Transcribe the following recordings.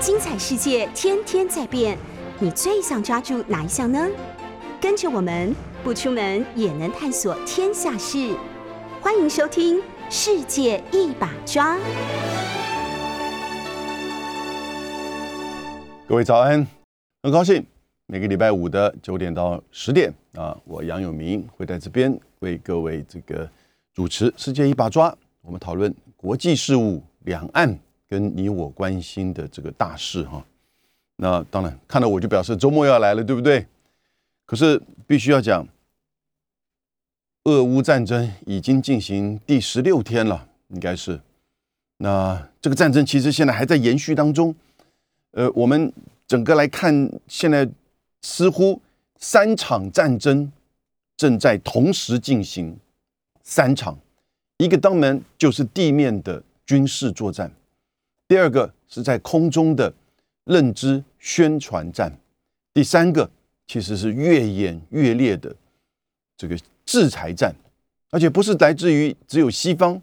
精彩世界天天在变，你最想抓住哪一项呢？跟着我们不出门也能探索天下事，欢迎收听《世界一把抓》。各位早安，很高兴每个礼拜五的九点到十点啊，我杨永明会在这边为各位这个主持《世界一把抓》，我们讨论国际事务、两岸。跟你我关心的这个大事哈，那当然看到我就表示周末要来了，对不对？可是必须要讲，俄乌战争已经进行第十六天了，应该是。那这个战争其实现在还在延续当中。呃，我们整个来看，现在似乎三场战争正在同时进行，三场，一个当然就是地面的军事作战。第二个是在空中的认知宣传战，第三个其实是越演越烈的这个制裁战，而且不是来自于只有西方，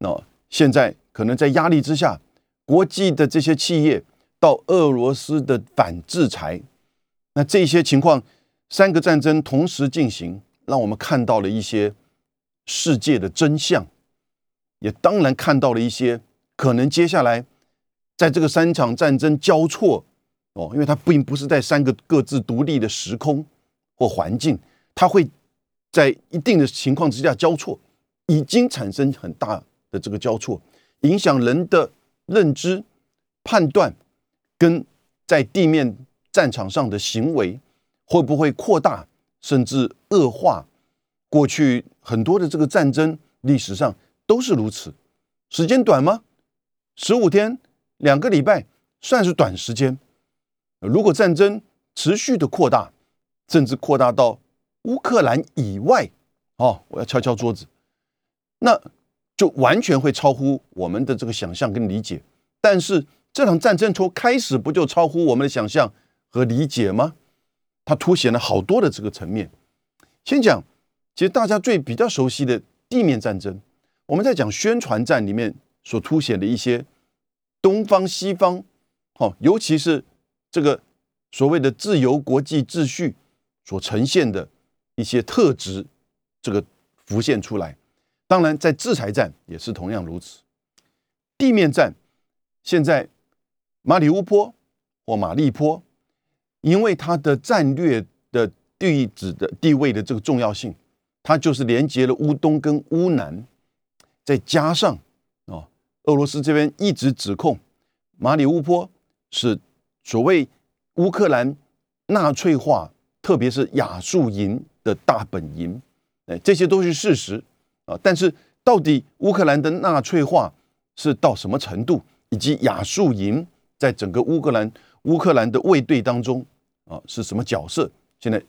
那现在可能在压力之下，国际的这些企业到俄罗斯的反制裁，那这些情况三个战争同时进行，让我们看到了一些世界的真相，也当然看到了一些可能接下来。在这个三场战争交错哦，因为它并不是在三个各自独立的时空或环境，它会在一定的情况之下交错，已经产生很大的这个交错，影响人的认知、判断，跟在地面战场上的行为会不会扩大甚至恶化？过去很多的这个战争历史上都是如此，时间短吗？十五天。两个礼拜算是短时间，如果战争持续的扩大，甚至扩大到乌克兰以外，哦，我要敲敲桌子，那就完全会超乎我们的这个想象跟理解。但是这场战争从开始不就超乎我们的想象和理解吗？它凸显了好多的这个层面。先讲，其实大家最比较熟悉的地面战争，我们在讲宣传战里面所凸显的一些。东方、西方，好，尤其是这个所谓的自由国际秩序所呈现的一些特质，这个浮现出来。当然，在制裁战也是同样如此。地面战，现在马里乌波或马利坡，因为它的战略的地址的地位的这个重要性，它就是连接了乌东跟乌南，再加上。俄罗斯这边一直指控马里乌波是所谓乌克兰纳粹化，特别是亚速营的大本营，哎，这些都是事实啊。但是到底乌克兰的纳粹化是到什么程度，以及亚速营在整个乌克兰乌克兰的卫队当中啊是什么角色？现在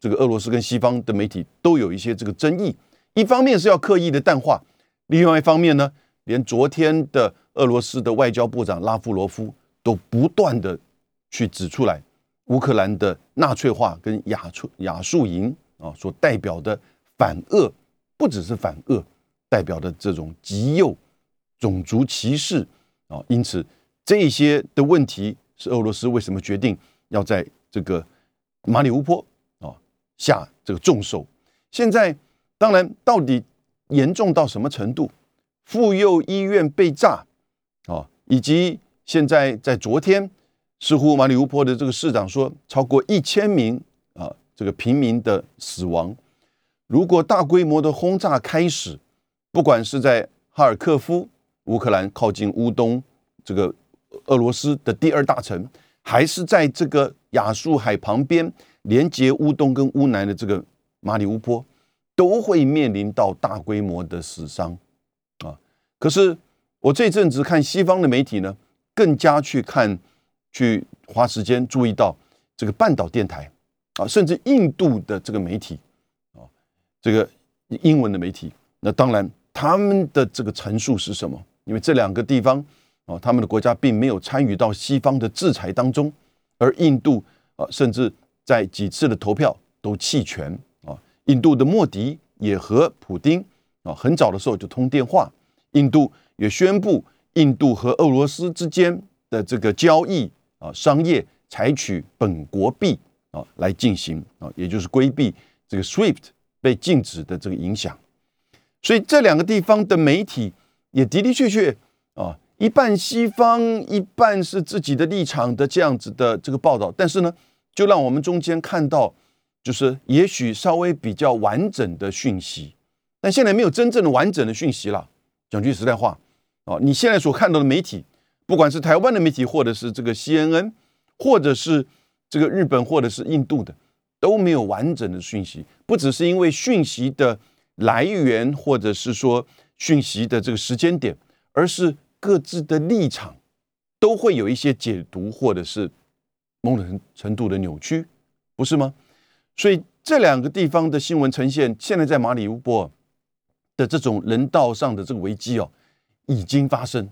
这个俄罗斯跟西方的媒体都有一些这个争议。一方面是要刻意的淡化，另外一方面呢？连昨天的俄罗斯的外交部长拉夫罗夫都不断的去指出来，乌克兰的纳粹化跟亚速亚速营啊所代表的反俄，不只是反俄，代表的这种极右种族歧视啊，因此这些的问题是俄罗斯为什么决定要在这个马里乌波啊下这个重手？现在当然到底严重到什么程度？妇幼医院被炸，啊，以及现在在昨天，似乎马里乌波的这个市长说，超过一千名啊，这个平民的死亡。如果大规模的轰炸开始，不管是在哈尔科夫，乌克兰靠近乌东这个俄罗斯的第二大城，还是在这个亚速海旁边连接乌东跟乌南的这个马里乌波，都会面临到大规模的死伤。可是我这阵子看西方的媒体呢，更加去看，去花时间注意到这个半岛电台啊，甚至印度的这个媒体啊，这个英文的媒体，那当然他们的这个陈述是什么？因为这两个地方啊，他们的国家并没有参与到西方的制裁当中，而印度啊，甚至在几次的投票都弃权啊。印度的莫迪也和普京啊，很早的时候就通电话。印度也宣布，印度和俄罗斯之间的这个交易啊，商业采取本国币啊来进行啊，也就是规避这个 SWIFT 被禁止的这个影响。所以这两个地方的媒体也的的确确啊，一半西方，一半是自己的立场的这样子的这个报道。但是呢，就让我们中间看到，就是也许稍微比较完整的讯息，但现在没有真正的完整的讯息了。讲句实在话，啊，你现在所看到的媒体，不管是台湾的媒体，或者是这个 CNN，或者是这个日本，或者是印度的，都没有完整的讯息。不只是因为讯息的。来源，或者是说讯息的这个时间点，而是各自的立场都会有一些解读，或者是某种程度的扭曲，不是吗？所以这两个地方的新闻呈现，现在在马里乌波尔的这种人道上的这个危机哦，已经发生，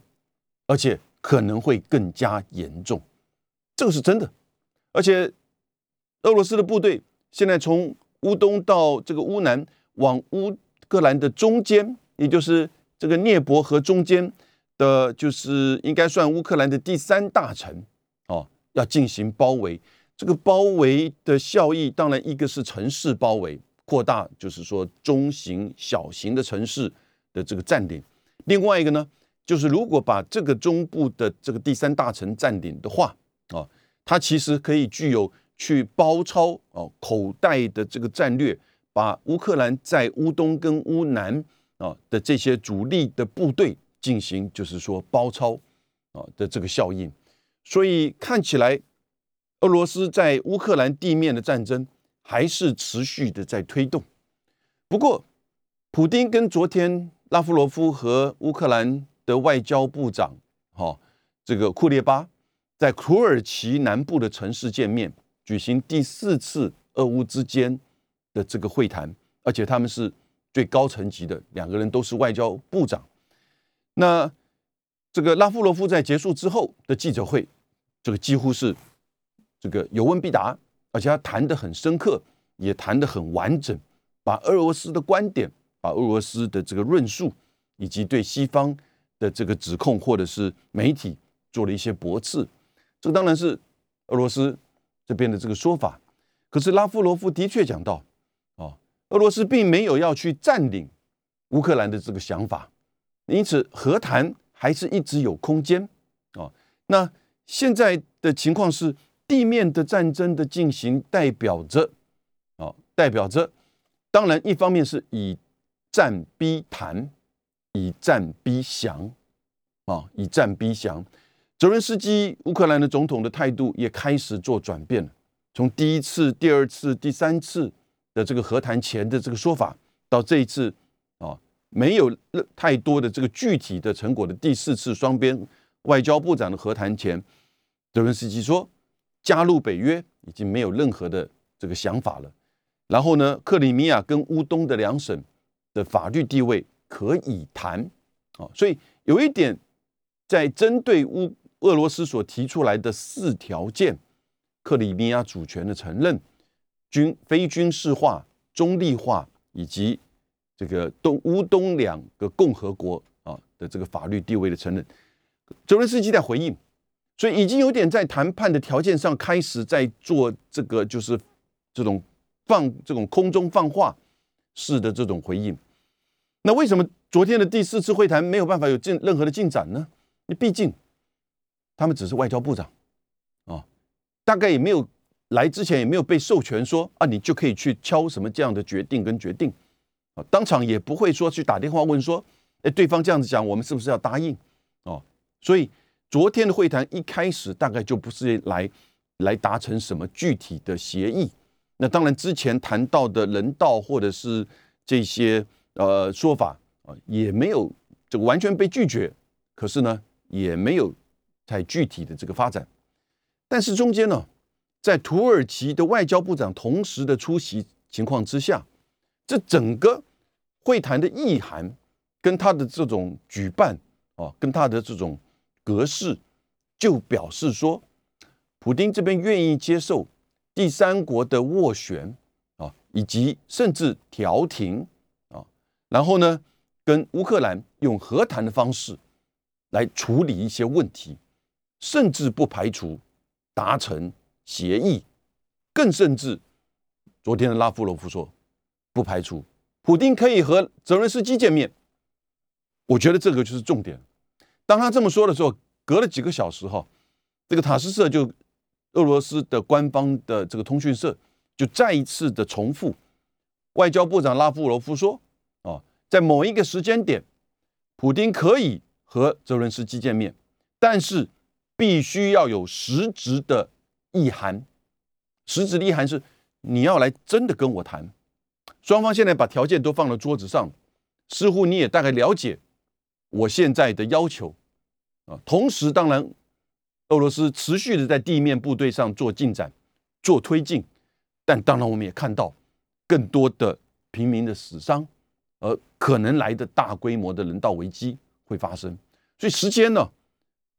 而且可能会更加严重，这个是真的。而且俄罗斯的部队现在从乌东到这个乌南。往乌克兰的中间，也就是这个涅伯河中间的，就是应该算乌克兰的第三大城哦，要进行包围。这个包围的效益，当然一个是城市包围扩大，就是说中型、小型的城市的这个占领；另外一个呢，就是如果把这个中部的这个第三大城占领的话，啊，它其实可以具有去包抄哦口袋的这个战略。把乌克兰在乌东跟乌南啊的这些主力的部队进行，就是说包抄啊的这个效应，所以看起来俄罗斯在乌克兰地面的战争还是持续的在推动。不过，普丁跟昨天拉夫罗夫和乌克兰的外交部长哈这个库列巴在土耳其南部的城市见面，举行第四次俄乌之间。的这个会谈，而且他们是最高层级的两个人，都是外交部长。那这个拉夫罗夫在结束之后的记者会，这个几乎是这个有问必答，而且他谈的很深刻，也谈的很完整，把俄罗斯的观点、把俄罗斯的这个论述，以及对西方的这个指控或者是媒体做了一些驳斥。这当然是俄罗斯这边的这个说法，可是拉夫罗夫的确讲到。俄罗斯并没有要去占领乌克兰的这个想法，因此和谈还是一直有空间啊。那现在的情况是，地面的战争的进行代表着啊，代表着，当然一方面是以战逼谈，以战逼降啊，以战逼降。泽连斯基乌克兰的总统的态度也开始做转变了，从第一次、第二次、第三次。的这个和谈前的这个说法，到这一次啊，没有太多的这个具体的成果的第四次双边外交部长的和谈前，泽伦斯基说加入北约已经没有任何的这个想法了。然后呢，克里米亚跟乌东的两省的法律地位可以谈啊，所以有一点在针对乌俄罗斯所提出来的四条件，克里米亚主权的承认。军非军事化、中立化，以及这个东乌东两个共和国啊的这个法律地位的承认，泽连斯基在回应，所以已经有点在谈判的条件上开始在做这个，就是这种放这种空中放话式的这种回应。那为什么昨天的第四次会谈没有办法有进任何的进展呢？你毕竟他们只是外交部长啊，大概也没有。来之前也没有被授权说啊，你就可以去敲什么这样的决定跟决定啊，当场也不会说去打电话问说，哎，对方这样子讲，我们是不是要答应哦？所以昨天的会谈一开始大概就不是来来达成什么具体的协议。那当然之前谈到的人道或者是这些呃说法啊，也没有这个完全被拒绝，可是呢，也没有太具体的这个发展。但是中间呢？在土耳其的外交部长同时的出席情况之下，这整个会谈的意涵跟他的这种举办啊，跟他的这种格式，就表示说，普京这边愿意接受第三国的斡旋啊，以及甚至调停啊，然后呢，跟乌克兰用和谈的方式来处理一些问题。甚至不排除达成协议，更甚至昨天的拉夫罗夫说，不排除普京可以和泽伦斯基见面。我觉得这个就是重点。当他这么说的时候，隔了几个小时哈，这个塔斯社就俄罗斯的官方的这个通讯社就再一次的重复，外交部长拉夫罗夫说，啊，在某一个时间点，普京可以和泽伦斯基见面，但是必须要有实质的意涵，实质的意涵是你要来真的跟我谈。双方现在把条件都放到桌子上，似乎你也大概了解。我现在的要求啊，同时当然，俄罗斯持续的在地面部队上做进展、做推进，但当然我们也看到更多的平民的死伤，而可能来的大规模的人道危机会发生。所以时间呢，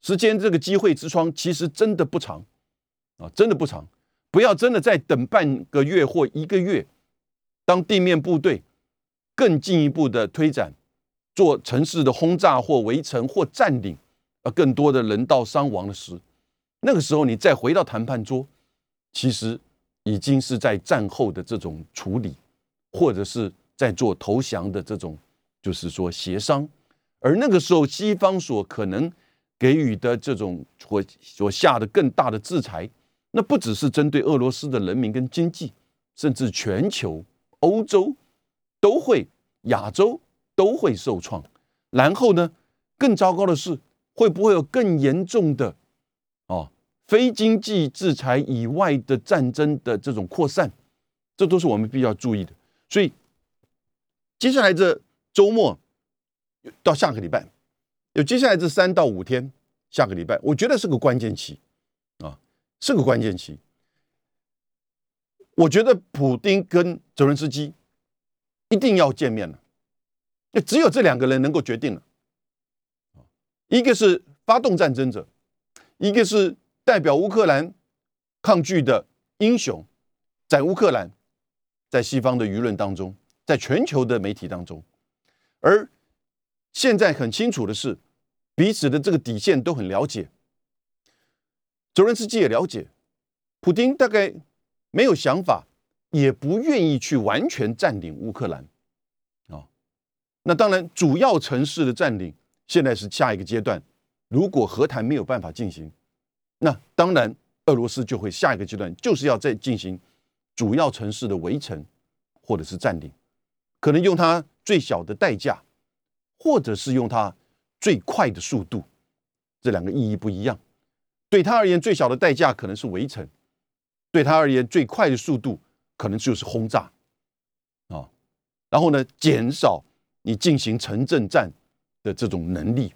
时间这个机会之窗其实真的不长啊，真的不长。不要真的再等半个月或一个月，当地面部队更进一步的推展。做城市的轰炸或围城或占领，而更多的人道伤亡的事，那个时候你再回到谈判桌，其实已经是在战后的这种处理，或者是在做投降的这种，就是说协商。而那个时候，西方所可能给予的这种或所下的更大的制裁，那不只是针对俄罗斯的人民跟经济，甚至全球、欧洲都会，亚洲。都会受创，然后呢？更糟糕的是，会不会有更严重的哦，非经济制裁以外的战争的这种扩散？这都是我们必须要注意的。所以，接下来这周末到下个礼拜，有接下来这三到五天，下个礼拜，我觉得是个关键期啊，是个关键期。我觉得普丁跟泽连斯基一定要见面了。那只有这两个人能够决定了，一个是发动战争者，一个是代表乌克兰抗拒的英雄，在乌克兰，在西方的舆论当中，在全球的媒体当中，而现在很清楚的是，彼此的这个底线都很了解，泽连斯基也了解，普京大概没有想法，也不愿意去完全占领乌克兰。那当然，主要城市的占领现在是下一个阶段。如果和谈没有办法进行，那当然俄罗斯就会下一个阶段，就是要再进行主要城市的围城或者是占领，可能用它最小的代价，或者是用它最快的速度。这两个意义不一样。对他而言，最小的代价可能是围城；对他而言，最快的速度可能就是轰炸啊。然后呢，减少。你进行城镇战的这种能力，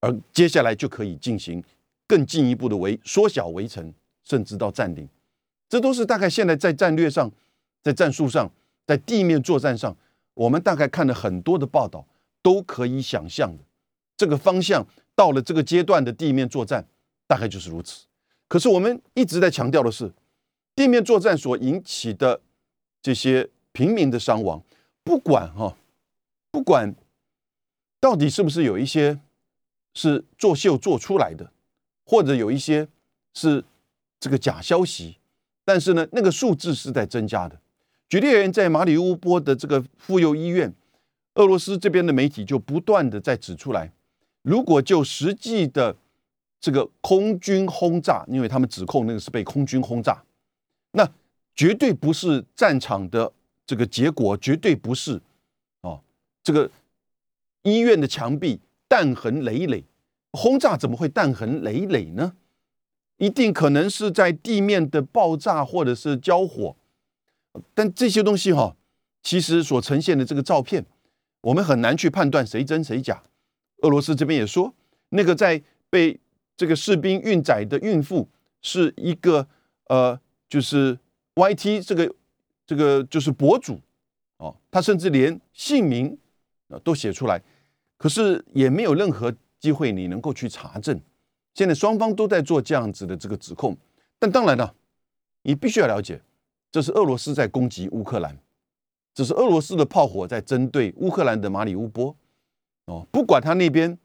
而接下来就可以进行更进一步的围缩小围城，甚至到占领，这都是大概现在在战略上、在战术上、在地面作战上，我们大概看了很多的报道，都可以想象的这个方向到了这个阶段的地面作战，大概就是如此。可是我们一直在强调的是，地面作战所引起的这些平民的伤亡，不管哈。不管到底是不是有一些是作秀做出来的，或者有一些是这个假消息，但是呢，那个数字是在增加的。举例而言，在马里乌波的这个妇幼医院，俄罗斯这边的媒体就不断的在指出来，如果就实际的这个空军轰炸，因为他们指控那个是被空军轰炸，那绝对不是战场的这个结果，绝对不是。这个医院的墙壁弹痕累累，轰炸怎么会弹痕累累呢？一定可能是在地面的爆炸或者是交火，但这些东西哈，其实所呈现的这个照片，我们很难去判断谁真谁假。俄罗斯这边也说，那个在被这个士兵运载的孕妇是一个呃，就是 YT 这个这个就是博主哦，他甚至连姓名。都写出来，可是也没有任何机会你能够去查证。现在双方都在做这样子的这个指控，但当然了，你必须要了解，这是俄罗斯在攻击乌克兰，这是俄罗斯的炮火在针对乌克兰的马里乌波。哦，不管他那边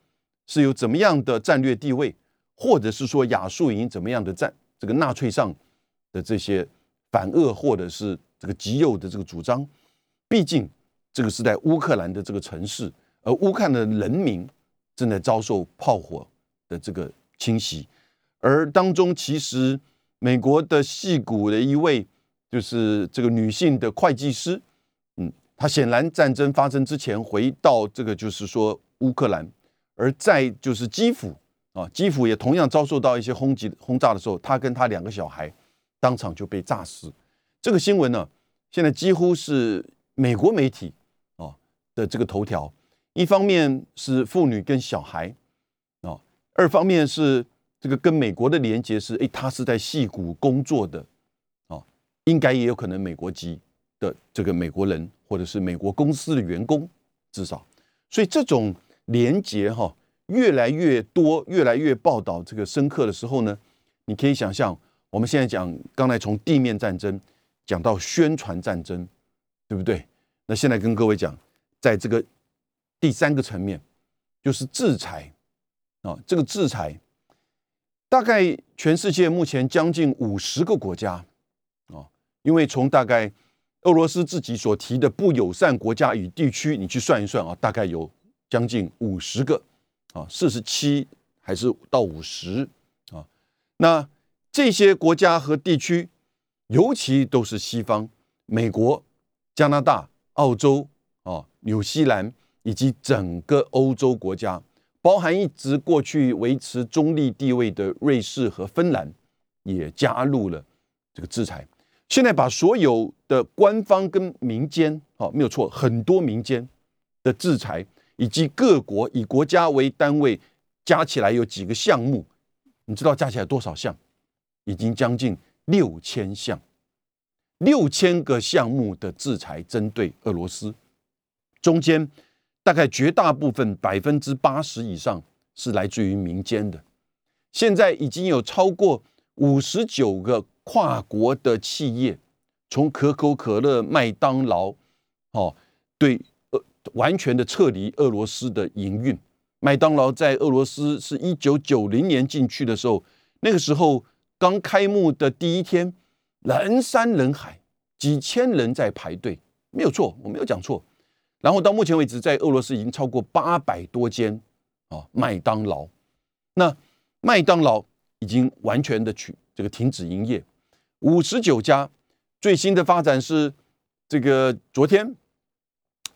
是有怎么样的战略地位，或者是说亚述营怎么样的战这个纳粹上的这些反恶或者是这个极右的这个主张，毕竟这个是在乌克兰的这个城市，而乌克兰的人民正在遭受炮火的这个侵袭，而当中其实美国的戏骨的一位就是这个女性的会计师，嗯，她显然战争发生之前回到这个就是说乌克兰，而在就是基辅。啊，基辅也同样遭受到一些轰击轰炸的时候，她跟她两个小孩当场就被炸死。这个新闻呢，现在几乎是美国媒体的这个头条。一方面是妇女跟小孩啊，二方面是这个跟美国的连接是，哎，他是在戏谷工作的啊，应该也有可能美国籍的这个美国人，或者是美国公司的员工，至少，所以这种连接哈。越来越多、越来越报道这个深刻的时候呢，你可以想象，我们现在讲刚才从地面战争讲到宣传战争，对不对？那现在跟各位讲，在这个第三个层面，就是制裁啊，这个制裁大概全世界目前将近五十个国家啊，因为从大概俄罗斯自己所提的不友善国家与地区，你去算一算啊，大概有将近五十个。啊，四十七还是到五十啊？那这些国家和地区，尤其都是西方，美国、加拿大、澳洲、纽西兰以及整个欧洲国家，包含一直过去维持中立地位的瑞士和芬兰，也加入了这个制裁。现在把所有的官方跟民间，哦，没有错，很多民间的制裁。以及各国以国家为单位加起来有几个项目？你知道加起来多少项？已经将近六千项，六千个项目的制裁针对俄罗斯，中间大概绝大部分百分之八十以上是来自于民间的。现在已经有超过五十九个跨国的企业，从可口可乐、麦当劳，哦，对。呃完全的撤离俄罗斯的营运。麦当劳在俄罗斯是一九九零年进去的时候，那个时候刚开幕的第一天，人山人海，几千人在排队，没有错，我没有讲错。然后到目前为止，在俄罗斯已经超过八百多间啊麦当劳。那麦当劳已经完全的取这个停止营业，五十九家。最新的发展是这个昨天。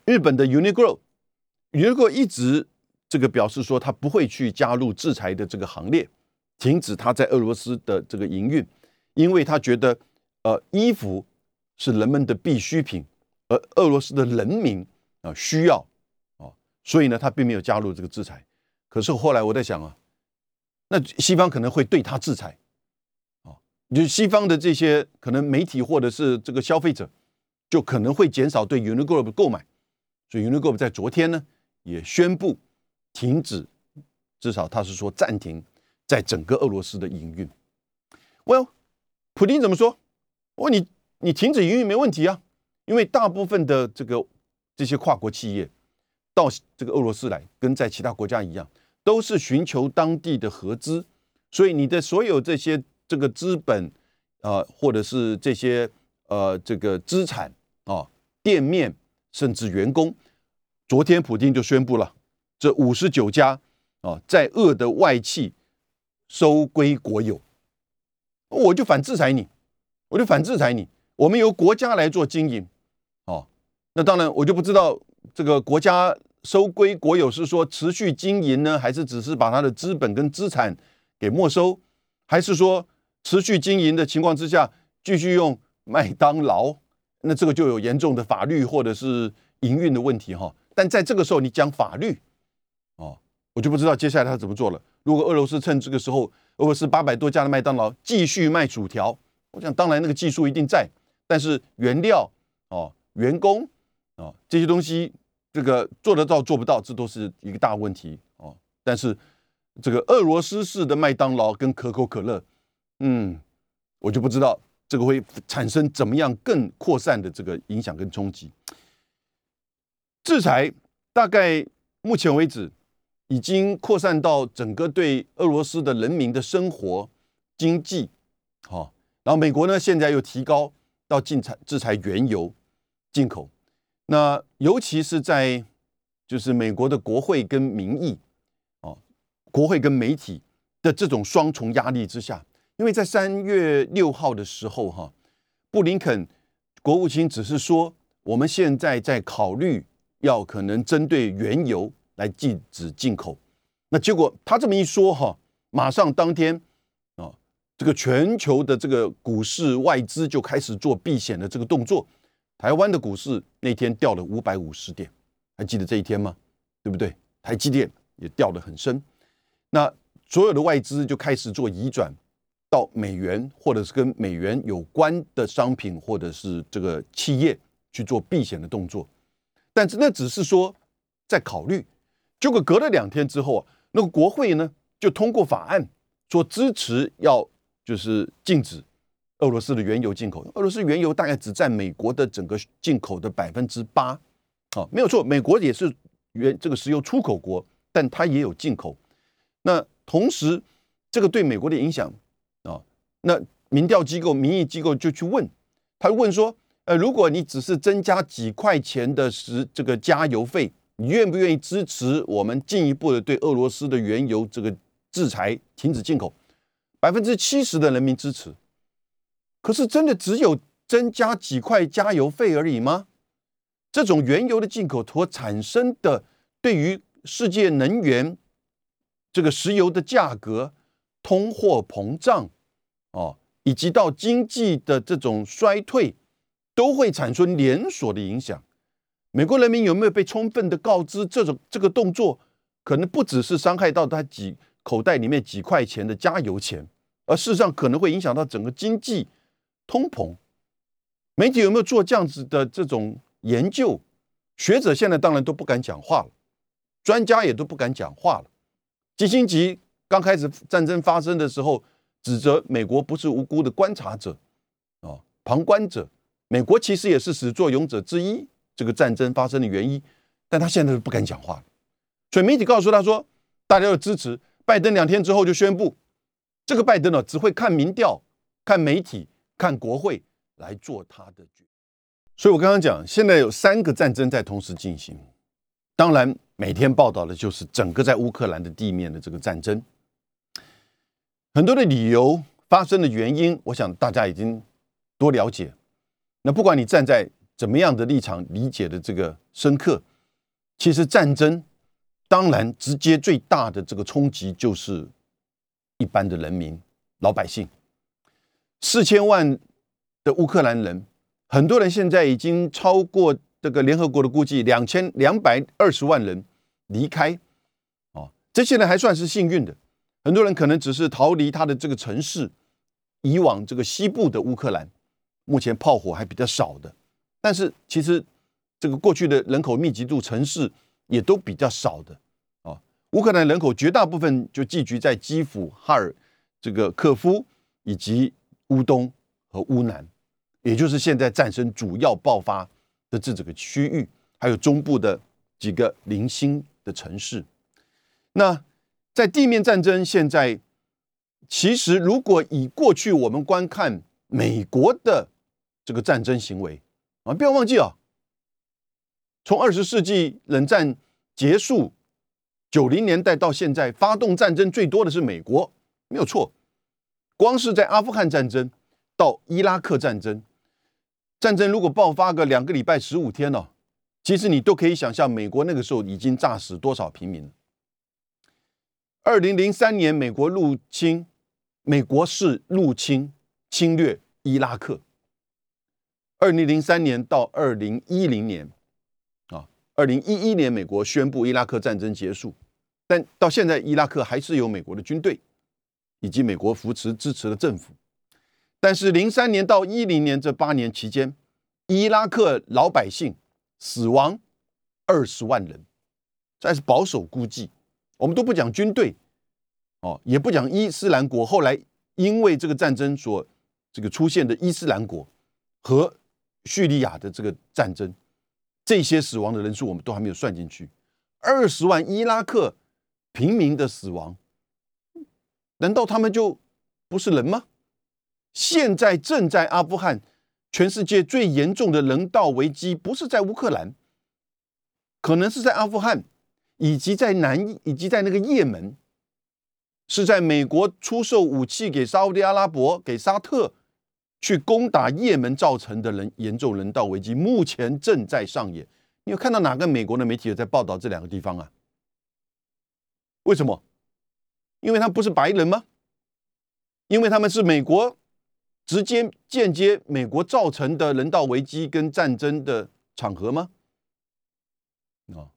日本的 Uniqlo，Uniqlo 一直这个表示说，他不会去加入制裁的这个行列，停止他在俄罗斯的这个营运，因为他觉得，呃，衣服是人们的必需品，而俄罗斯的人民啊需要啊，所以呢，他并没有加入这个制裁。可是后来我在想啊，那西方可能会对他制裁，啊，就西方的这些可能媒体或者是这个消费者，就可能会减少对 Uniqlo 的购买。所以，Uniqlo 在昨天呢也宣布停止，至少他是说暂停在整个俄罗斯的营运。Well，普京怎么说？我问你你停止营运没问题啊，因为大部分的这个这些跨国企业到这个俄罗斯来，跟在其他国家一样，都是寻求当地的合资，所以你的所有这些这个资本啊，或者是这些呃这个资产啊，店面。甚至员工，昨天普京就宣布了，这五十九家啊在俄的外企收归国有，我就反制裁你，我就反制裁你。我们由国家来做经营，哦，那当然我就不知道这个国家收归国有是说持续经营呢，还是只是把他的资本跟资产给没收，还是说持续经营的情况之下继续用麦当劳？那这个就有严重的法律或者是营运的问题哈，但在这个时候你讲法律，哦，我就不知道接下来他怎么做了。如果俄罗斯趁这个时候，俄罗斯八百多家的麦当劳继续卖薯条，我想当然那个技术一定在，但是原料哦、员工啊这些东西，这个做得到做不到，这都是一个大问题哦。但是这个俄罗斯式的麦当劳跟可口可乐，嗯，我就不知道。这个会产生怎么样更扩散的这个影响跟冲击？制裁大概目前为止已经扩散到整个对俄罗斯的人民的生活、经济，好，然后美国呢现在又提高到禁裁制裁原油进口，那尤其是在就是美国的国会跟民意，哦，国会跟媒体的这种双重压力之下，因为在三月六号的时候，哈，布林肯国务卿只是说，我们现在在考虑要可能针对原油来禁止进口，那结果他这么一说，哈，马上当天啊，这个全球的这个股市外资就开始做避险的这个动作，台湾的股市那天掉了五百五十点。还记得这一天吗？对不对？台积电也掉得很深，那所有的外资就开始做移转到美元，或者是跟美元有关的商品，或者是这个企业去做避险的动作。但是那只是说在考虑。结果隔了两天之后啊，那个国会呢就通过法案，说支持要就是禁止俄罗斯的原油进口。俄罗斯原油大概只占美国的整个进口的百分之八。啊，没有错，美国也是原这个石油出口国，但它也有进口。那同时，这个对美国的影响啊，那民调机构、民意机构就去问，他问说，呃，如果你只是增加几块钱的石这个加油费，你愿不愿意支持我们进一步的对俄罗斯的原油这个制裁、停止进口？百分之七十的人民支持。可是真的只有增加几块加油费而已吗？这种原油的进口所产生的对于世界能源这个石油的价格通货膨胀哦，以及到经济的这种衰退，都会产生连锁的影响。美国人民有没有被充分的告知，这种这个动作可能不只是伤害到他几口袋里面几块钱的加油钱，而事实上可能会影响到整个经济通膨。媒体有没有做这样子的这种？研究学者现在当然都不敢讲话了，专家也都不敢讲话了。基辛吉刚开始战争发生的时候，指责美国不是无辜的观察者啊，旁观者。美国其实也是始作俑者之一，这个战争发生的原因。但他现在都不敢讲话了，所以媒体告诉他说，大家要支持拜登。两天之后就宣布，这个拜登呢只会看民调、看媒体、看国会来做他的决。所以，我刚刚讲，现在有三个战争在同时进行。当然，每天报道的就是整个在乌克兰的地面的这个战争。很多的理由发生的原因，我想大家已经多了解。那不管你站在怎么样的立场理解的这个深刻，其实战争当然直接最大的这个冲击就是一般的人民、老百姓，四千万的乌克兰人。很多人现在已经超过这个联合国的估计，两千两百二十万人离开，哦，这些人还算是幸运的。很多人可能只是逃离他的这个城市，以往这个西部的乌克兰，目前炮火还比较少的。但是其实这个过去的人口密集度城市也都比较少的，啊，乌克兰人口绝大部分就寄居在基辅、哈尔、这个科夫以及乌东和乌南。也就是现在战争主要爆发的这几个区域，还有中部的几个零星的城市。那在地面战争，现在其实如果以过去我们观看美国的这个战争行为啊，不要忘记啊，从二十世纪冷战结束九零年代到现在，发动战争最多的是美国，没有错。光是在阿富汗战争到伊拉克战争。战争如果爆发个两个礼拜十五天呢，其实你都可以想象，美国那个时候已经炸死多少平民。二零零三年，美国入侵，美国是入侵侵略伊拉克。二零零三年到二零一零年，啊，二零一一年美国宣布伊拉克战争结束，但到现在伊拉克还是有美国的军队，以及美国扶持支持的政府。但是零三年到一零年这八年期间，伊拉克老百姓死亡二十万人，这是保守估计。我们都不讲军队，哦，也不讲伊斯兰国。后来因为这个战争所这个出现的伊斯兰国和叙利亚的这个战争，这些死亡的人数我们都还没有算进去。二十万伊拉克平民的死亡，难道他们就不是人吗？现在正在阿富汗，全世界最严重的人道危机不是在乌克兰，可能是在阿富汗，以及在南，以及在那个也门，是在美国出售武器给沙地阿拉伯、给沙特去攻打也门造成的人严重人道危机，目前正在上演。你有看到哪个美国的媒体有在报道这两个地方啊？为什么？因为他不是白人吗？因为他们是美国。直接、间接，美国造成的人道危机跟战争的场合吗？啊，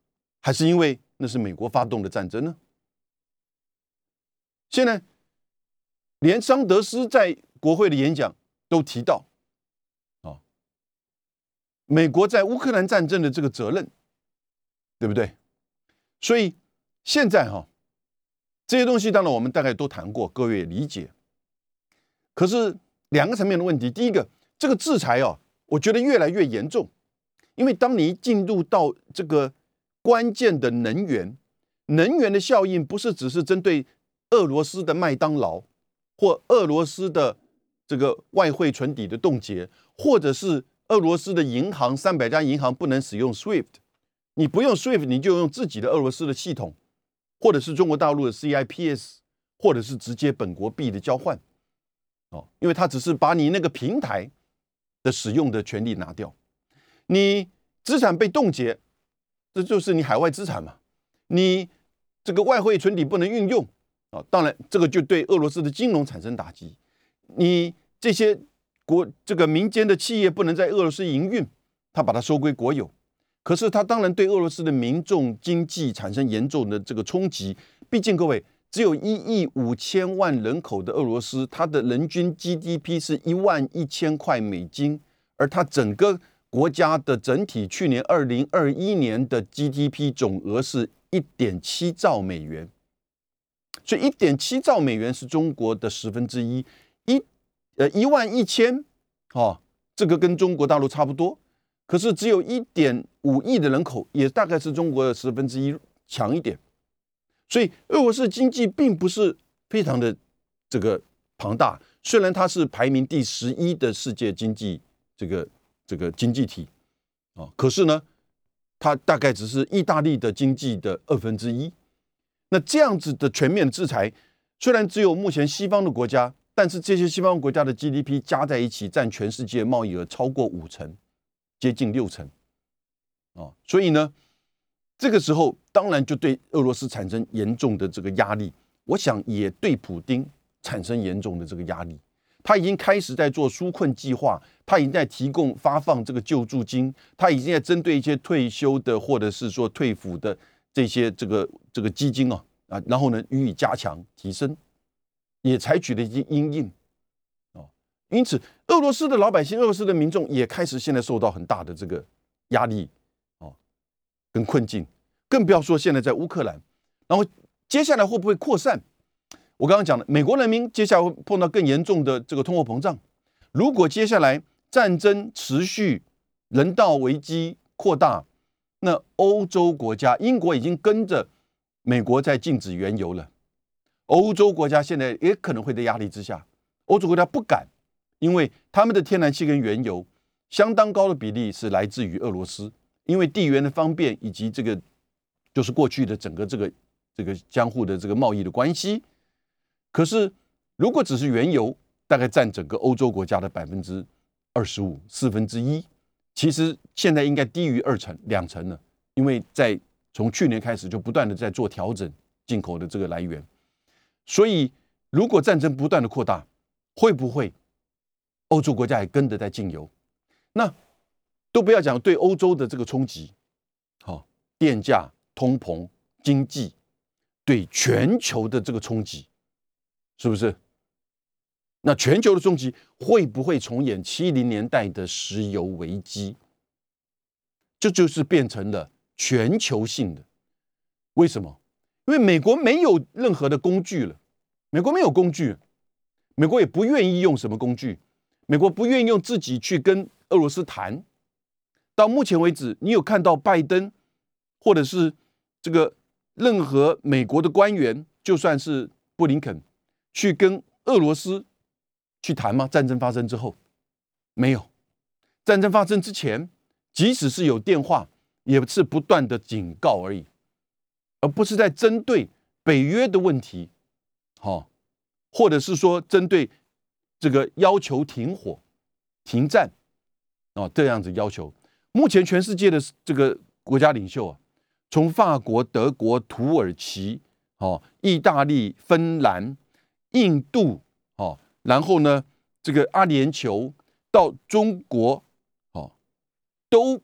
还是因为那是美国发动的战争呢？现在，连桑德斯在国会的演讲都提到，啊，美国在乌克兰战争的这个责任，对不对？所以现在哈，这些东西当然我们大概都谈过，各位也理解。可是。两个层面的问题，第一个，这个制裁哦，我觉得越来越严重，因为当你进入到这个关键的能源，能源的效应不是只是针对俄罗斯的麦当劳或俄罗斯的这个外汇存底的冻结，或者是俄罗斯的银行三百家银行不能使用 SWIFT，你不用 SWIFT，你就用自己的俄罗斯的系统，或者是中国大陆的 CIPS，或者是直接本国币的交换。哦，因为他只是把你那个平台的使用的权利拿掉，你资产被冻结，这就是你海外资产嘛。你这个外汇存底不能运用啊，当然这个就对俄罗斯的金融产生打击。你这些国这个民间的企业不能在俄罗斯营运，他把它收归国有。可是他当然对俄罗斯的民众经济产生严重的这个冲击。毕竟各位。只有一亿五千万人口的俄罗斯，它的人均 GDP 是一万一千块美金，而它整个国家的整体去年二零二一年的 GDP 总额是一点七兆美元，所以一点七兆美元是中国的十分之一，一呃一万一千，哦，这个跟中国大陆差不多，可是只有一点五亿的人口，也大概是中国的十分之一强一点。所以，俄罗斯经济并不是非常的这个庞大，虽然它是排名第十一的世界经济这个这个经济体啊，可是呢，它大概只是意大利的经济的二分之一。那这样子的全面制裁，虽然只有目前西方的国家，但是这些西方国家的 GDP 加在一起，占全世界贸易额超过五成，接近六成啊，所以呢。这个时候，当然就对俄罗斯产生严重的这个压力。我想也对普京产生严重的这个压力。他已经开始在做纾困计划，他已经在提供发放这个救助金，他已经在针对一些退休的或者是说退抚的这些这个这个基金啊啊，然后呢予以加强提升，也采取了一些应应哦。因此，俄罗斯的老百姓、俄罗斯的民众也开始现在受到很大的这个压力。哦跟困境，更不要说现在在乌克兰，然后接下来会不会扩散？我刚刚讲了，美国人民接下来会碰到更严重的这个通货膨胀。如果接下来战争持续，人道危机扩大，那欧洲国家，英国已经跟着美国在禁止原油了。欧洲国家现在也可能会在压力之下，欧洲国家不敢，因为他们的天然气跟原油相当高的比例是来自于俄罗斯。因为地缘的方便，以及这个就是过去的整个这个这个相互的这个贸易的关系。可是，如果只是原油，大概占整个欧洲国家的百分之二十五四分之一，其实现在应该低于二成两成了。因为在从去年开始就不断的在做调整进口的这个来源，所以如果战争不断的扩大，会不会欧洲国家也跟着在进油？那？都不要讲对欧洲的这个冲击，好，电价、通膨、经济，对全球的这个冲击，是不是？那全球的冲击会不会重演七零年代的石油危机？这就是变成了全球性的。为什么？因为美国没有任何的工具了，美国没有工具，美国也不愿意用什么工具，美国不愿意用自己去跟俄罗斯谈。到目前为止，你有看到拜登，或者是这个任何美国的官员，就算是布林肯，去跟俄罗斯去谈吗？战争发生之后，没有。战争发生之前，即使是有电话，也是不断的警告而已，而不是在针对北约的问题，好，或者是说针对这个要求停火、停战，哦，这样子要求。目前全世界的这个国家领袖啊。从法国、德国、土耳其、哦，意大利、芬兰、印度，哦，然后呢，这个阿联酋到中国，哦，都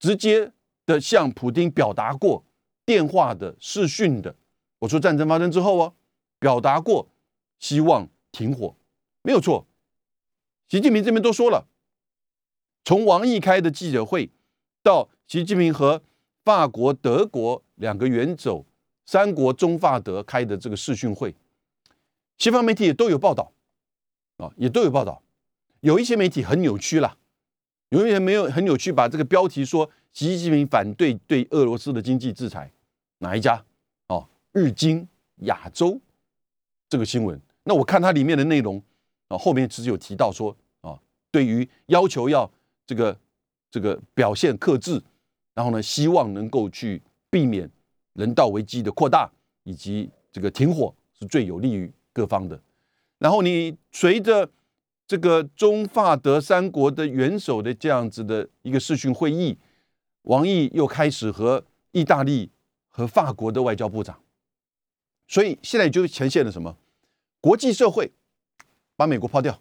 直接的向普京表达过电话的视讯的。我说战争发生之后哦，表达过希望停火，没有错。习近平这边都说了，从王毅开的记者会到习近平和。法国、德国两个元首，三国中法德开的这个视讯会，西方媒体也都有报道，啊，也都有报道。有一些媒体很扭曲了，有一些没有很扭曲，把这个标题说习近平反对对俄罗斯的经济制裁，哪一家？哦，日经亚洲这个新闻。那我看它里面的内容，后面其实有提到说，啊，对于要求要这个这个表现克制。然后呢，希望能够去避免人道危机的扩大，以及这个停火是最有利于各方的。然后你随着这个中法德三国的元首的这样子的一个视讯会议，王毅又开始和意大利和法国的外交部长，所以现在就呈现了什么？国际社会把美国抛掉，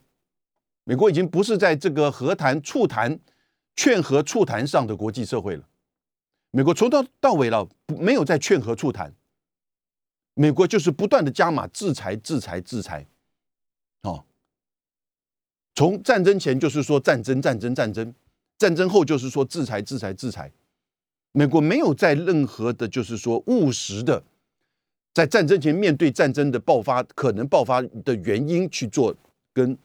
美国已经不是在这个和谈、促谈、劝和、促谈上的国际社会了。美国从头到尾了，没有在劝和促谈。美国就是不断的加码制裁、制裁、制裁。哦，从战争前就是说战争、战争、战争，战争后就是说制裁、制裁、制裁。美国没有在任何的，就是说务实的，在战争前面对战争的爆发可能爆发的原因去做跟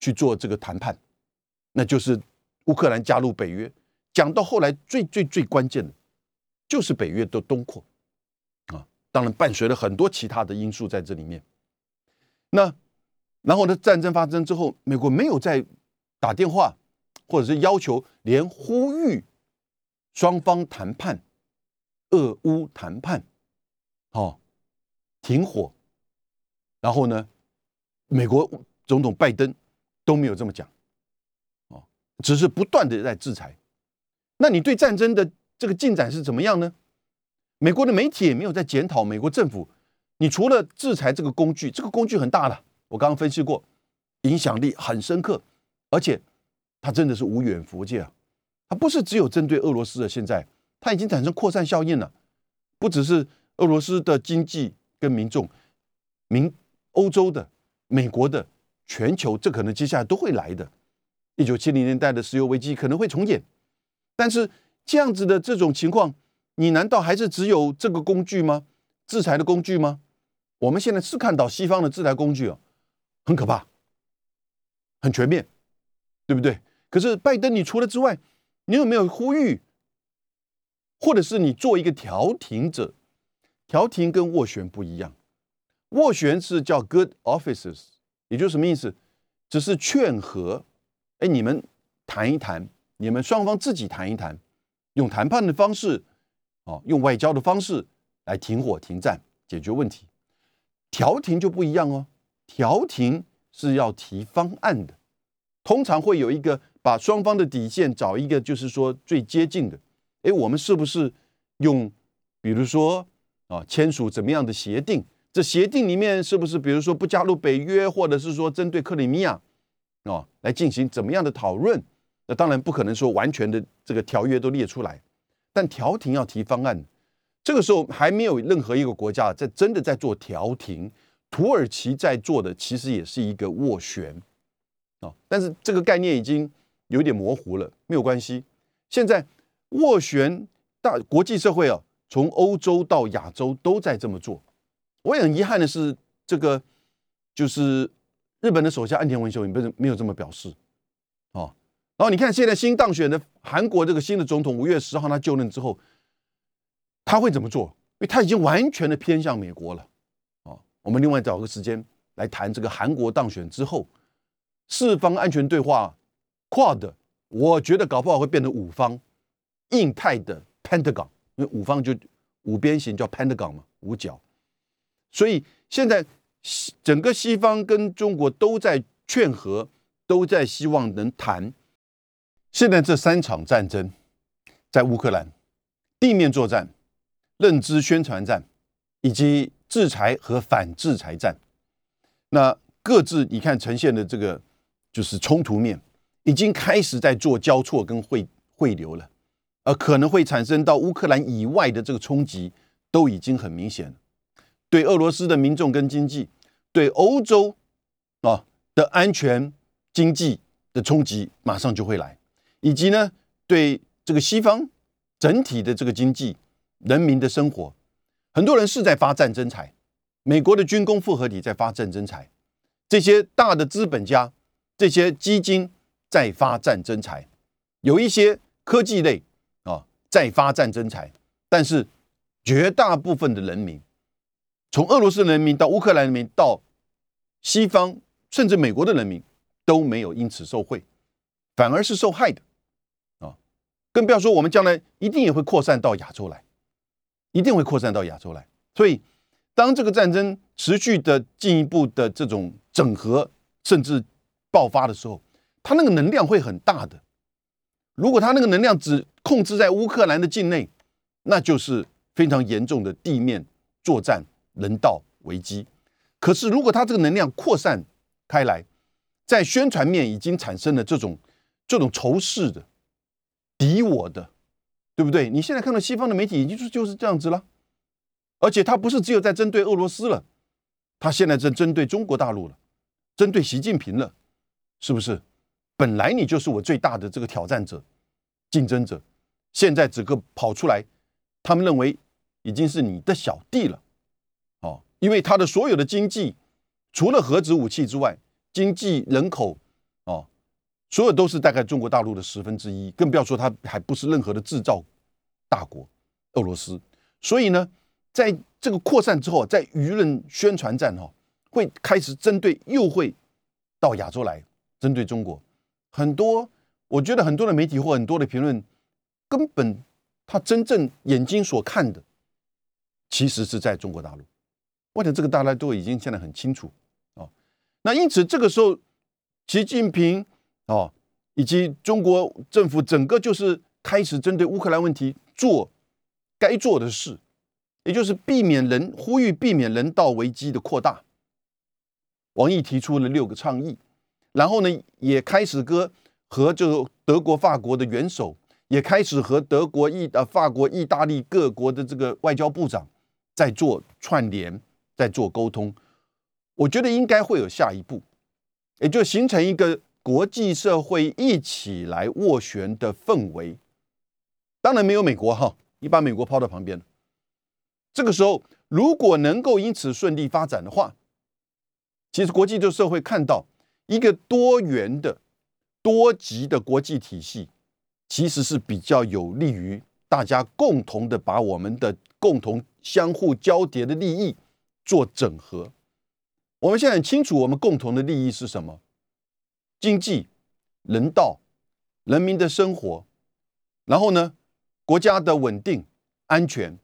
去做这个谈判，那就是乌克兰加入北约。讲到后来，最最最关键的。就是北约的东扩啊，当然伴随了很多其他的因素在这里面。那然后呢，战争发生之后，美国没有再打电话，或者是要求，连呼吁双方谈判、俄乌谈判，哦，停火。然后呢，美国总统拜登都没有这么讲，哦，只是不断的在制裁。那你对战争的？这个进展是怎么样呢？美国的媒体也没有在检讨美国政府。你除了制裁这个工具，这个工具很大了，我刚刚分析过，影响力很深刻，而且它真的是无远弗届啊！它不是只有针对俄罗斯的，现在它已经产生扩散效应了，不只是俄罗斯的经济跟民众，民欧洲的、美国的、全球，这可能接下来都会来的。一九七零年代的石油危机可能会重演，但是。这样子的这种情况，你难道还是只有这个工具吗？制裁的工具吗？我们现在是看到西方的制裁工具哦，很可怕，很全面，对不对？可是拜登，你除了之外，你有没有呼吁，或者是你做一个调停者？调停跟斡旋不一样，斡旋是叫 good offices，也就是什么意思？只是劝和，哎，你们谈一谈，你们双方自己谈一谈。用谈判的方式，哦，用外交的方式来停火、停战、解决问题。调停就不一样哦，调停是要提方案的，通常会有一个把双方的底线找一个，就是说最接近的。哎，我们是不是用，比如说啊，签署怎么样的协定？这协定里面是不是，比如说不加入北约，或者是说针对克里米亚，哦，来进行怎么样的讨论？那当然不可能说完全的这个条约都列出来，但调停要提方案，这个时候还没有任何一个国家在真的在做调停。土耳其在做的其实也是一个斡旋啊，但是这个概念已经有点模糊了，没有关系。现在斡旋大国际社会啊，从欧洲到亚洲都在这么做。我也很遗憾的是，这个就是日本的首相岸田文雄也不是没有这么表示。然后你看，现在新当选的韩国这个新的总统，五月十号他就任之后，他会怎么做？因为他已经完全的偏向美国了。啊，我们另外找个时间来谈这个韩国当选之后，四方安全对话跨的，我觉得搞不好会变成五方印太的 Pentagon，因为五方就五边形叫 Pentagon 嘛，五角。所以现在西整个西方跟中国都在劝和，都在希望能谈。现在这三场战争，在乌克兰地面作战、认知宣传战以及制裁和反制裁战，那各自你看呈现的这个就是冲突面，已经开始在做交错跟汇汇流了，而可能会产生到乌克兰以外的这个冲击，都已经很明显。对俄罗斯的民众跟经济，对欧洲啊的安全经济的冲击，马上就会来。以及呢，对这个西方整体的这个经济、人民的生活，很多人是在发战争财。美国的军工复合体在发战争财，这些大的资本家、这些基金在发战争财，有一些科技类再发战争财，但是绝大部分的人民，从俄罗斯人民到乌克兰人民到西方，甚至美国的人民都没有因此受贿，反而是受害的啊。更不要说，我们将来一定也会扩散到亚洲来，一定会扩散到亚洲来。所以，当这个战争持续的进一步的这种整合，甚至爆发的时候，它那个能量会很大的。如果他那个能量只控制在乌克兰的境内，那就是非常严重的地面作战、人道危机。可是，如果他这个能量扩散开来，在宣传面已经产生了这种这种仇视的。敌我的，对不对？你现在看到西方的媒体已经是就是这样子了，而且他不是只有在针对俄罗斯了，他现在正针对中国大陆了，针对习近平了，是不是？本来你就是我最大的这个挑战者、竞争者，现在整个跑出来，他们认为已经是你的小弟了，哦，因为他的所有的经济，除了核子武器之外，经济、人口，哦。所有都是大概中国大陆的十分之一，更不要说它还不是任何的制造大国俄罗斯。所以呢，在这个扩散之后，在舆论宣传战哈，会开始针对，又会到亚洲来针对中国。很多我觉得很多的媒体或很多的评论，根本他真正眼睛所看的，其实是在中国大陆。我想这个大家都已经现在很清楚哦。那因此这个时候，习近平。哦，以及中国政府整个就是开始针对乌克兰问题做该做的事，也就是避免人呼吁避免人道危机的扩大。王毅提出了六个倡议，然后呢，也开始跟和就德国、法国的元首，也开始和德国、意呃法国、意大利各国的这个外交部长在做串联，在做沟通。我觉得应该会有下一步，也就形成一个。国际社会一起来斡旋的氛围，当然没有美国哈，你把美国抛到旁边。这个时候，如果能够因此顺利发展的话，其实国际就社会看到一个多元的、多极的国际体系，其实是比较有利于大家共同的把我们的共同相互交叠的利益做整合。我们现在很清楚，我们共同的利益是什么。经济、人道、人民的生活，然后呢，国家的稳定、安全，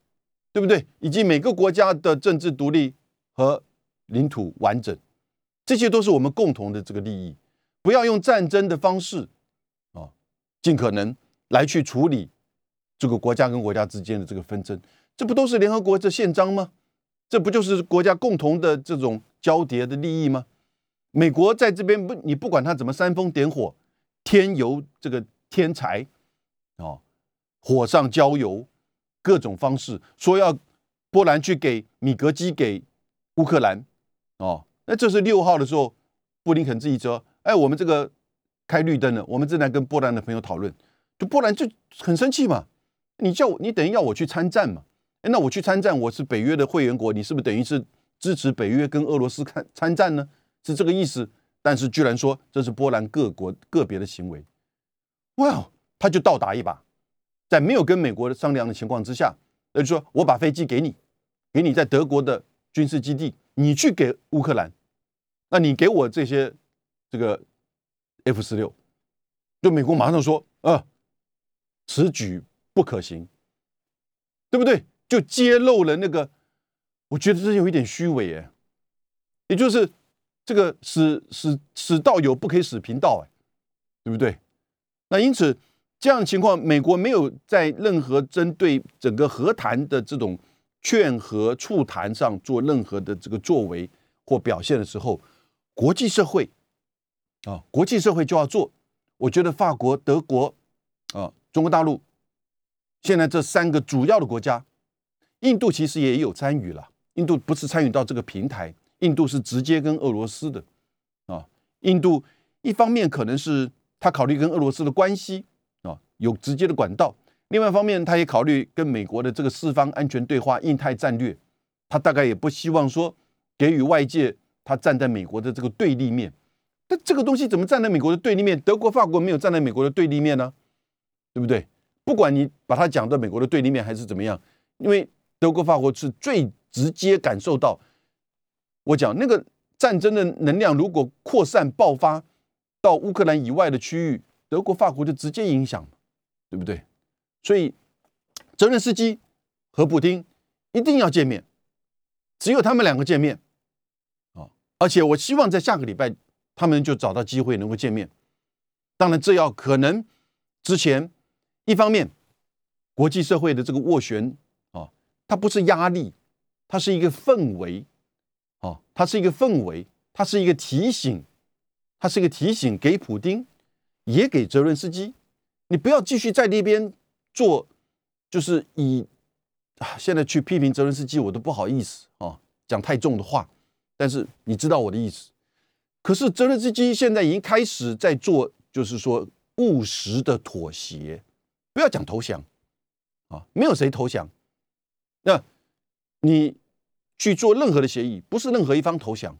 对不对？以及每个国家的政治独立和领土完整，这些都是我们共同的这个利益。不要用战争的方式啊，尽可能来去处理这个国家跟国家之间的这个纷争。这不都是联合国的宪章吗？这不就是国家共同的这种交叠的利益吗？美国在这边不，你不管他怎么煽风点火，添油这个添柴，哦，火上浇油，各种方式说要波兰去给米格机给乌克兰，哦，那这是六号的时候，布林肯自己说，哎，我们这个开绿灯了，我们正在跟波兰的朋友讨论，就波兰就很生气嘛，你叫我，你等于要我去参战嘛，哎，那我去参战，我是北约的会员国，你是不是等于是支持北约跟俄罗斯看参战呢？是这个意思，但是居然说这是波兰各国个别的行为，哇，他就倒打一把，在没有跟美国商量的情况之下，那就说我把飞机给你，给你在德国的军事基地，你去给乌克兰，那你给我这些这个 F 十六，就美国马上说，呃，此举不可行，对不对？就揭露了那个，我觉得这有一点虚伪哎，也就是这个使使使道友不可以使贫道哎，对不对？那因此这样的情况，美国没有在任何针对整个和谈的这种劝和促谈上做任何的这个作为或表现的时候，国际社会啊，国际社会就要做。我觉得法国、德国啊，中国大陆现在这三个主要的国家。印度其实也有参与了，印度不是参与到这个平台，印度是直接跟俄罗斯的，啊，印度一方面可能是他考虑跟俄罗斯的关系啊有直接的管道，另外一方面他也考虑跟美国的这个四方安全对话、印太战略，他大概也不希望说给予外界他站在美国的这个对立面，但这个东西怎么站在美国的对立面？德国、法国没有站在美国的对立面呢，对不对？不管你把它讲到美国的对立面还是怎么样，因为。德国、法国是最直接感受到，我讲那个战争的能量如果扩散爆发到乌克兰以外的区域，德国、法国就直接影响，对不对？所以泽连斯基和普京一定要见面，只有他们两个见面！而且我希望在下个礼拜他们就找到机会能够见面。当然，这要可能之前，一方面国际社会的这个斡旋啊。它不是压力，它是一个氛围，哦，它是一个氛围，它是一个提醒，它是一个提醒给普京，也给泽伦斯基，你不要继续在那边做，就是以啊，现在去批评泽伦斯基，我都不好意思啊，讲太重的话，但是你知道我的意思。可是泽伦斯基现在已经开始在做，就是说务实的妥协，不要讲投降啊，没有谁投降。那，你去做任何的协议，不是任何一方投降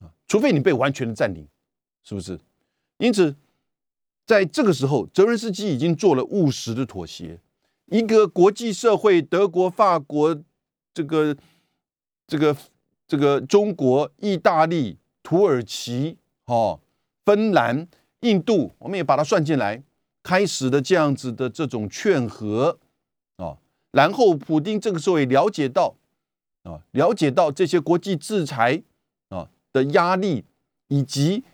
啊，除非你被完全的占领，是不是？因此，在这个时候，泽伦斯基已经做了务实的妥协。一个国际社会，德国、法国，这个、这个、这个中国、意大利、土耳其、哦、芬兰、印度，我们也把它算进来，开始的这样子的这种劝和哦。然后，普京这个时候也了解到，啊，了解到这些国际制裁啊的压力，以及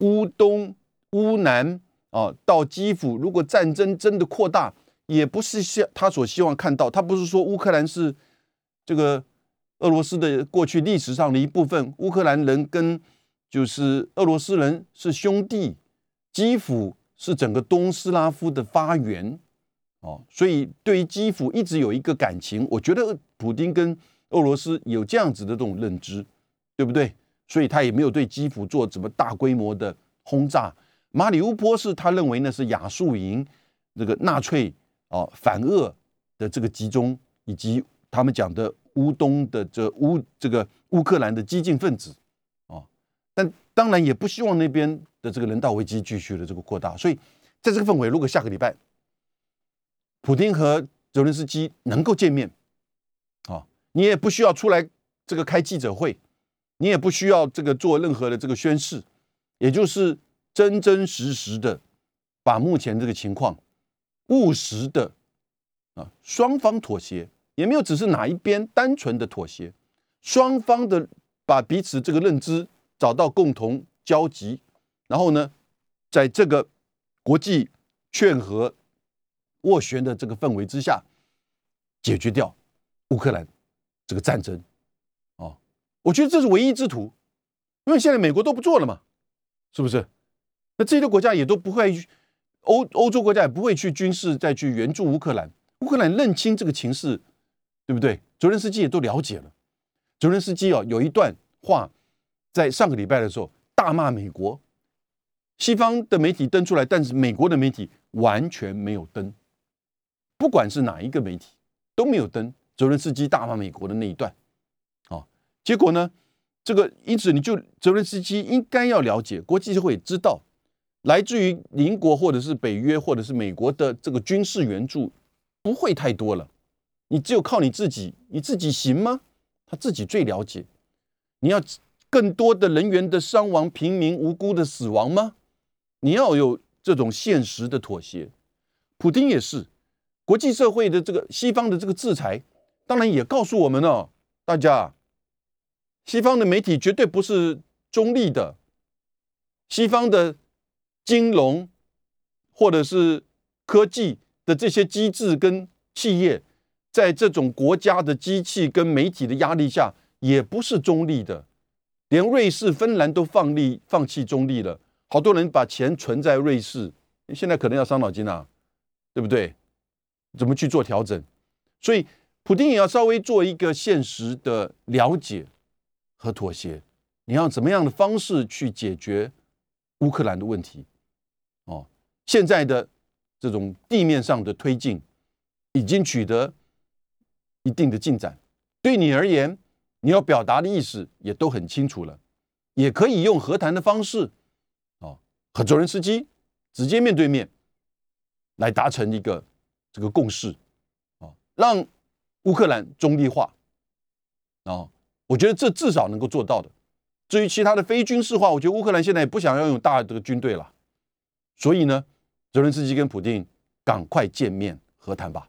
乌东、乌南啊到基辅，如果战争真的扩大，也不是希他所希望看到。他不是说乌克兰是这个俄罗斯的过去历史上的一部分，乌克兰人跟就是俄罗斯人是兄弟，基辅是整个东斯拉夫的发源。哦，所以对于基辅一直有一个感情，我觉得普京跟俄罗斯有这样子的这种认知，对不对？所以他也没有对基辅做什么大规模的轰炸。马里乌波是他认为那是亚速营这个纳粹哦反俄的这个集中，以及他们讲的乌东的这乌这个乌克兰的激进分子哦，但当然也不希望那边的这个人道危机继续的这个扩大。所以在这个氛围，如果下个礼拜。普京和泽连斯基能够见面，啊，你也不需要出来这个开记者会，你也不需要这个做任何的这个宣誓，也就是真真实实的把目前这个情况务实的啊，双方妥协，也没有只是哪一边单纯的妥协，双方的把彼此这个认知找到共同交集，然后呢，在这个国际劝和。斡旋的这个氛围之下，解决掉乌克兰这个战争，哦，我觉得这是唯一之途，因为现在美国都不做了嘛，是不是？那这些国家也都不会，欧欧洲国家也不会去军事再去援助乌克兰。乌克兰认清这个情势，对不对？泽连斯基也都了解了。泽连斯基哦，有一段话在上个礼拜的时候大骂美国，西方的媒体登出来，但是美国的媒体完全没有登。不管是哪一个媒体都没有登泽伦斯基大骂美国的那一段，啊，结果呢，这个因此你就泽伦斯基应该要了解，国际社会知道，来自于邻国或者是北约或者是美国的这个军事援助不会太多了，你只有靠你自己，你自己行吗？他自己最了解。你要更多的人员的伤亡、平民无辜的死亡吗？你要有这种现实的妥协。普京也是，国际社会的这个西方的这个制裁，当然也告诉我们了，大家，西方的媒体绝对不是中立的，西方的金融或者是科技的这些机制跟企业，在这种国家的机器跟媒体的压力下，也不是中立的，连瑞士、芬兰都放立放弃中立了，好多人把钱存在瑞士，现在可能要伤脑筋啊。对不对？怎么去做调整？所以，普京也要稍微做一个现实的了解和妥协。你要怎么样的方式去解决乌克兰的问题？哦，现在的这种地面上的推进已经取得一定的进展。对你而言，你要表达的意思也都很清楚了，也可以用和谈的方式，哦，和泽连斯基直接面对面。来达成一个这个共识，啊，让乌克兰中立化，啊，我觉得这至少能够做到的。至于其他的非军事化，我觉得乌克兰现在也不想要用大的军队了，所以呢，泽连斯基跟普京赶快见面和谈吧。